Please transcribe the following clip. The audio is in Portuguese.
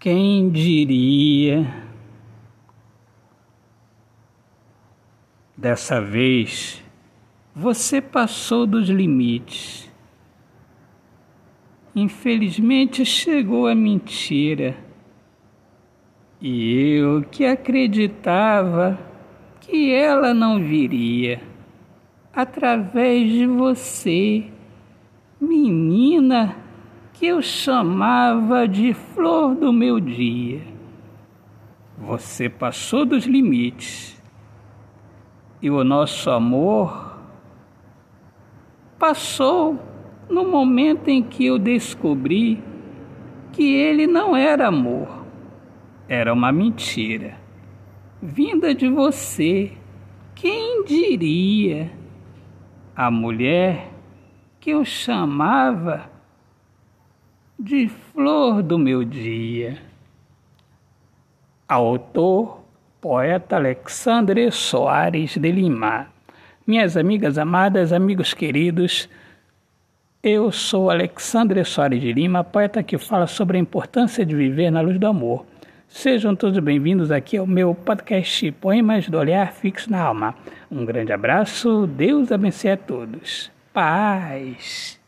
Quem diria? Dessa vez, você passou dos limites. Infelizmente chegou a mentira. E eu que acreditava que ela não viria através de você, menina que eu chamava de flor do meu dia. Você passou dos limites e o nosso amor passou no momento em que eu descobri que ele não era amor, era uma mentira, vinda de você. Quem diria? A mulher que eu chamava de flor do meu dia. Autor, poeta Alexandre Soares de Lima. Minhas amigas amadas, amigos queridos, eu sou Alexandre Soares de Lima, poeta que fala sobre a importância de viver na luz do amor. Sejam todos bem-vindos aqui ao meu podcast Poemas do Olhar Fixo na Alma. Um grande abraço, Deus abençoe a todos. Paz.